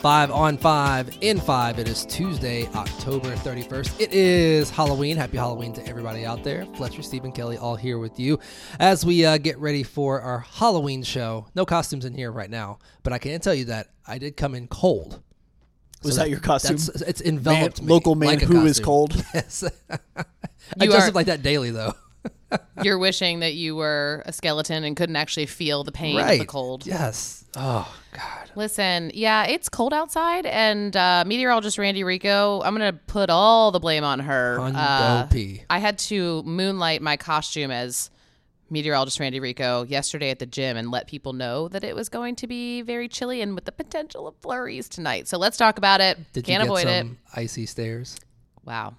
Five on five in five. It is Tuesday, October 31st. It is Halloween. Happy Halloween to everybody out there. Fletcher, Stephen, Kelly, all here with you as we uh, get ready for our Halloween show. No costumes in here right now, but I can tell you that I did come in cold. Was So that your costume? that's- it's enveloped Man- me local man like who is costume. cold. Yes. I dress up like that daily, though. You're wishing that you were a skeleton and couldn't actually feel the pain right. of the cold. Yes. Oh God. Listen, yeah, it's cold outside, and uh, meteorologist Randi Rico, I'm gonna put all the blame on her. Uh. I had to moonlight my costume as meteorologist Randi Rico yesterday at the gym and let people know that it was going to be very chilly and with the potential of flurries tonight. So let's talk about it. Did Can't you get avoid it. icy stairs? Wow.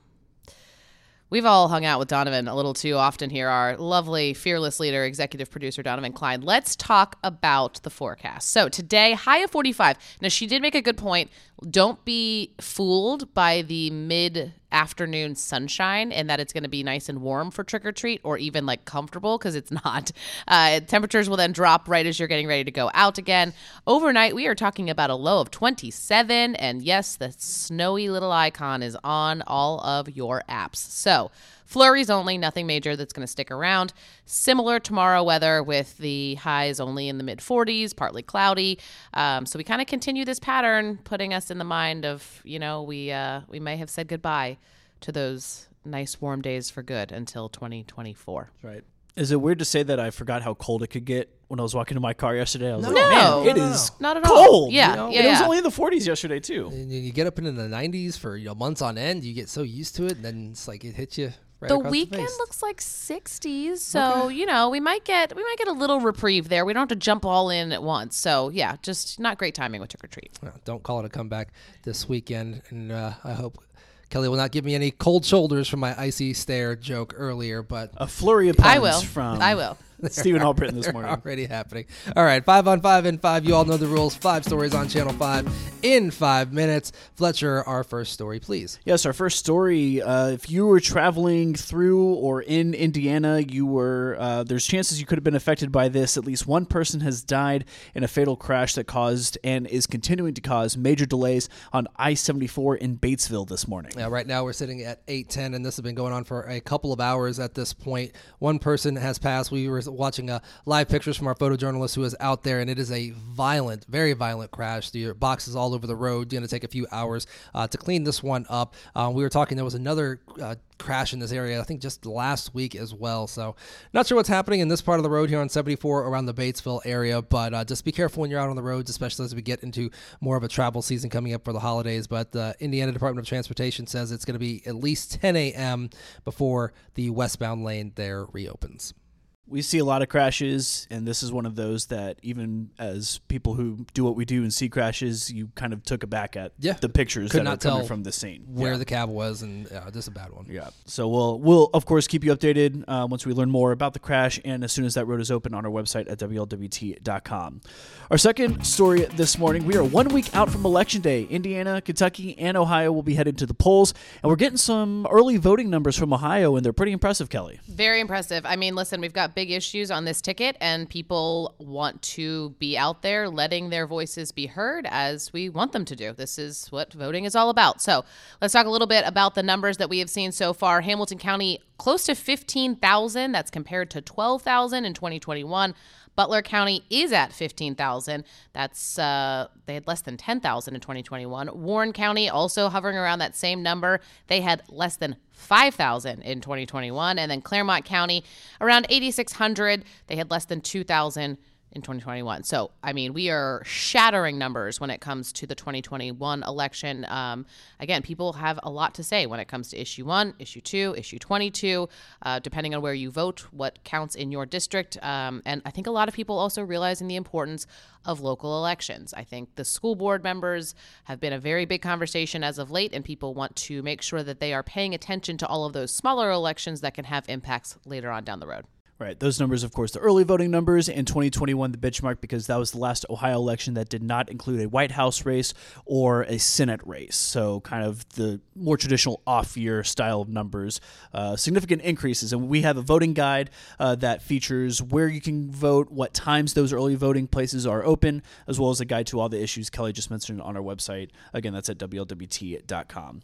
We've all hung out with Donovan a little too often here. Our lovely, fearless leader, executive producer Donovan Klein. Let's talk about the forecast. So today, high of 45. Now, she did make a good point. Don't be fooled by the mid afternoon sunshine and that it's going to be nice and warm for trick or treat or even like comfortable because it's not. Uh, temperatures will then drop right as you're getting ready to go out again. Overnight, we are talking about a low of 27. And yes, the snowy little icon is on all of your apps. So, flurries only, nothing major that's going to stick around. Similar tomorrow weather with the highs only in the mid 40s, partly cloudy. Um, so we kind of continue this pattern, putting us in the mind of you know we uh, we may have said goodbye to those nice warm days for good until 2024. Right. Is it weird to say that I forgot how cold it could get when I was walking to my car yesterday? I was No. like, No. man, it No, no, is Not at all. cold. Yeah, you know? yeah, And it was only in the 40s yesterday too. And you get up into the 90s for you know months on end. You get so used to it, and then it's like it hits you. Right the weekend face. looks like 60s so you know we might get we might get a little reprieve there. We don't have to jump all in at once. So yeah just not great timing with trick or treat. Well, don't call it a comeback this weekend, and uh, I hope Kelly will not give me any cold shoulders from my icy stare joke earlier. But A flurry of puns i will. from i will Stephen Albritton this morning. already happening. All right, five on five and five. You all know the rules. Five stories on Channel Five in five minutes. Fletcher, our first story, please. Yes, our first story. Uh, if you were traveling through or in Indiana, you were uh, there's chances you could have been affected by this. At least one person has died in a fatal crash that caused and is continuing to cause major delays on I-74 in Batesville this morning. Now, right now we're sitting at 8:10, and this has been going on for a couple of hours at this point. One person has passed. We were watching uh, live pictures from our photojournalist who is out there, and it is a violent, very violent crash. The boxes all over the road. Going to take a few hours uh, to clean this one up. Uh, we were talking. There was another. Uh, crash in this area i think just last week as well so not sure what's happening in this part of the road here on 74 around the batesville area but uh, just be careful when you're out on the roads especially as we get into more of a travel season coming up for the holidays but the indiana department of transportation says it's going to be at least 10 a.m before the westbound lane there reopens We see a lot of crashes, and this is one of those that even as people who do what we do and see crashes, you kind of took aback at Yeah. the pictures Could that not are coming tell from the scene. where Yeah. the cab was and uh, just a bad one Yeah. So we'll we'll of course keep you updated uh, once we learn more about the crash and as soon as that road is open on our website at WLWT.com. Our second story this morning, we are one week out from election day. Indiana, Kentucky, and Ohio will be headed to the polls, and we're getting some early voting numbers from Ohio, and they're pretty impressive, Kelly. Very impressive. I mean, listen, we've got big issues on this ticket, and people want to be out there letting their voices be heard as we want them to do. This is what voting is all about. So let's talk a little bit about the numbers that we have seen so far. Hamilton County, close to 15,000. That's compared to 12,000 in 2021. Butler County is at 15,000. That's uh, they had less than 10,000 in 2021. Warren County also hovering around that same number. They had less than 5,000 in 2021, and then Clermont County around 8,600. They had less than 2,000 in 2021. So, I mean, we are shattering numbers when it comes to the 2021 election. Um, again, people have a lot to say when it comes to issue one, issue two, issue 22, uh, depending on where you vote, what counts in your district. Um, and I think a lot of people also realizing the importance of local elections. I think the school board members have been a very big conversation as of late, and people want to make sure that they are paying attention to all of those smaller elections that can have impacts later on down the road. Right. Those numbers, of course, the early voting numbers in 2021, the benchmark, because that was the last Ohio election that did not include a White House race or a Senate race. So, kind of the more traditional off year style of numbers. Uh, significant increases. And we have a voting guide uh, that features where you can vote, what times those early voting places are open, as well as a guide to all the issues Kelly just mentioned on our website. Again, that's at WLWT.com.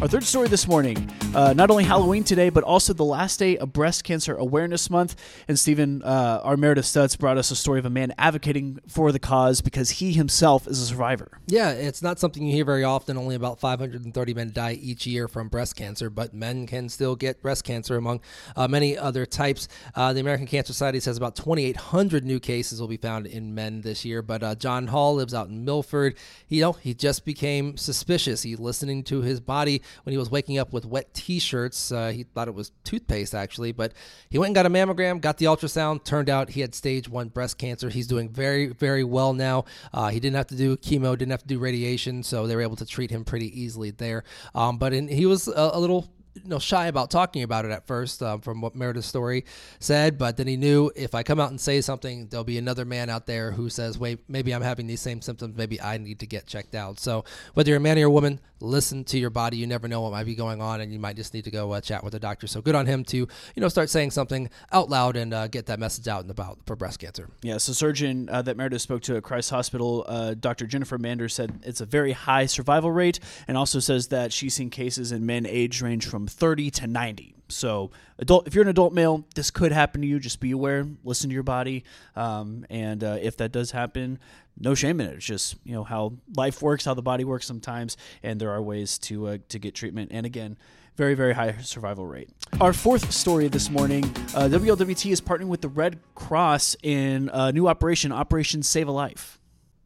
Our third story this morning, uh, not only Halloween today, but also the last day of Breast Cancer Awareness Month. And Stephen, uh, our Meredith Stutz brought us a story of a man advocating for the cause because he himself is a survivor. Yeah, it's not something you hear very often. Only about 530 men die each year from breast cancer, but men can still get breast cancer among uh, many other types. Uh, the American Cancer Society says about 2,800 new cases will be found in men this year. But uh, John Hall lives out in Milford. You know, he just became suspicious. He listening to his body when he was waking up with wet T-shirts. Uh, he thought it was toothpaste actually, but he went and got a mammogram, got the ultrasound. Turned out he had stage one breast cancer. He's doing very very well now. Uh, he didn't have to do chemo, didn't have to do radiation, so they were able to treat him pretty easily there. Um, but in, he was a, a little you know shy about talking about it at first um, from what Meredith's story said but then he knew if I come out and say something there'll be another man out there who says wait maybe I'm having these same symptoms. Maybe I need to get checked out. So whether you're a man or a woman listen to your body. You never know what might be going on and you might just need to go uh, chat with a doctor. So good on him to you know start saying something out loud and uh, get that message out and about for breast cancer. Yeah, so surgeon uh, that Meredith spoke to at Christ Hospital, uh, Dr. Jennifer Mander, said it's a very high survival rate and also says that she's seen cases in men age range from 30 to 90. So, adult, if you're an adult male, this could happen to you. Just be aware, listen to your body, um, and uh, if that does happen, no shame in it. It's just you know how life works, how the body works sometimes, and there are ways to uh, to get treatment. And again, very very high survival rate. Our fourth story this morning: uh, WLWT is partnering with the Red Cross in a new operation, Operation Save a Life.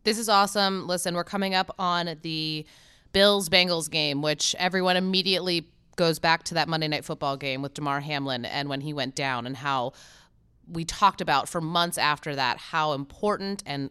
This is awesome. Listen, we're coming up on the Bills Bengals game, which everyone immediately goes back to that Monday Night Football game with Damar Hamlin and when he went down, and how we talked about for months after that how important and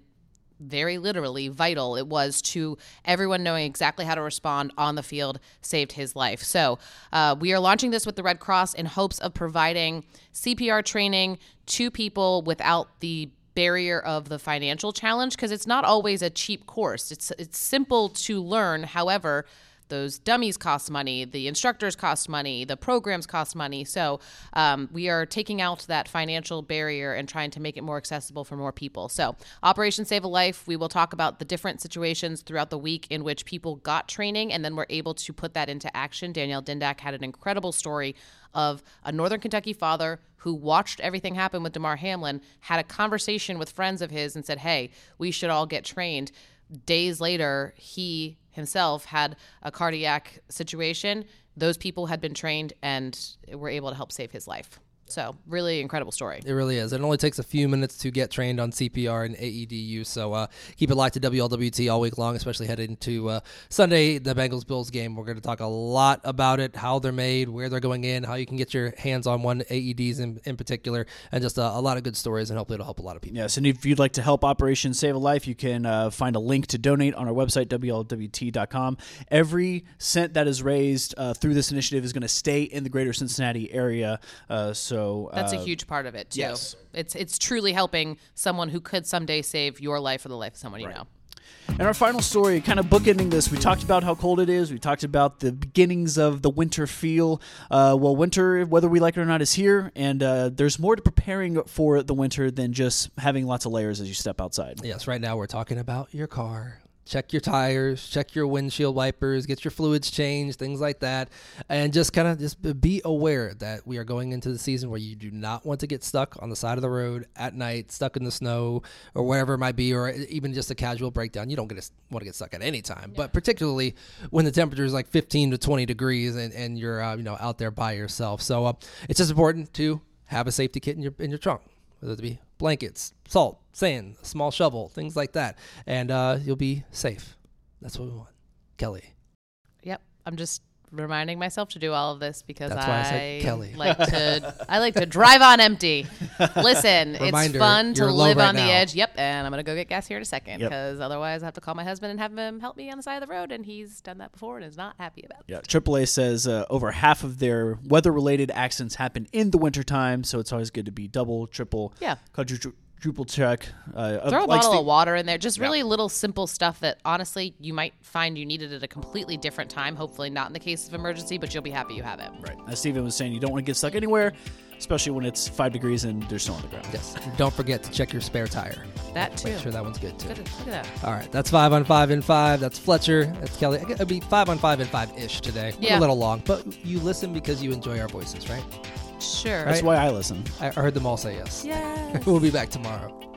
very literally vital it was to everyone knowing exactly how to respond on the field saved his life. So uh, we are launching this with the red cross in hopes of providing cpr training to people without the barrier of the financial challenge because it's not always a cheap course. It's it's simple to learn. However those dummies cost money, the instructors cost money, the programs cost money. So um, we are taking out that financial barrier and trying to make it more accessible for more people. So Operation Save a Life, we will talk about the different situations throughout the week in which people got training and then were able to put that into action. Danielle Dindak had an incredible story of a Northern Kentucky father who watched everything happen with Damar Hamlin, had a conversation with friends of his and said, hey, we should all get trained. Days later, he himself had a cardiac situation. Those people had been trained and were able to help save his life. So, really incredible story. It really is. It only takes a few minutes to get trained on CPR and AED use. So uh, keep it locked to WLWT all week long, especially heading into uh, Sunday, the Bengals Bills game. We're going to talk a lot about it, how they're made, where they're going in, how you can get your hands on one AEDs in, in particular, and just uh, a lot of good stories. And hopefully, it'll help a lot of people. Yes, and if you'd like to help Operation Save a Life, you can uh, find a link to donate on our website, WLWT.com. Every cent that is raised uh, through this initiative is going to stay in the greater Cincinnati area. Uh, so That's a uh, huge part of it too. yes. It's it's truly helping someone who could someday save your life or the life of someone you know. And our final story, kind of bookending this, we talked about how cold it is. We talked about the beginnings of the winter feel. Uh, well, winter, whether we like it or not, is here, and uh, there's more to preparing for the winter than just having lots of layers as you step outside. Yes, right now we're talking about your car. Check your tires, check your windshield wipers, get your fluids changed, things like that, and just kind of just be aware that we are going into the season where you do not want to get stuck on the side of the road at night, stuck in the snow or whatever it might be, or even just a casual breakdown. You don't get to, want to get stuck at any time, but particularly when the temperature is like 15 to 20 degrees and, and you're uh, you know out there by yourself. So uh, it's just important to have a safety kit in your in your trunk, whether it be blankets, salt, sand, small shovel, things like that, and uh, you'll be safe. That's what we want, Kelly. Yep. I'm just reminding myself to do all of this because That's why I I, said Kelly. like to I like to drive on empty. Listen, it's Reminder, fun to you're low live right on the now. edge. Yep, and I'm gonna go get gas here in a second Yep. because otherwise I have to call my husband and have him help me on the side of the road, and he's done that before and is not happy about it. Yeah, AAA says uh, over half of their weather-related accidents happen in the wintertime, so it's always good to be double, triple, Yeah. Quadruple check. Uh, Throw a like bottle Steve- of water in there. Just really little simple stuff that honestly you might find you needed at a completely different time. Hopefully not in the case of emergency, but you'll be happy you have it. Right. As Stephen was saying, you don't want to get stuck anywhere, especially when it's five degrees and there's snow on the ground. Yes. Don't forget to check your spare tire. That too. Make sure that one's good too. Look at look at that. All right, that's five on five and five. That's Fletcher. That's Kelly. It'll be five on five and five ish today. Yeah. A little long, but you listen because you enjoy our voices, right? Sure. That's why I listen. I I heard them all say yes. Yeah. we'll be back tomorrow.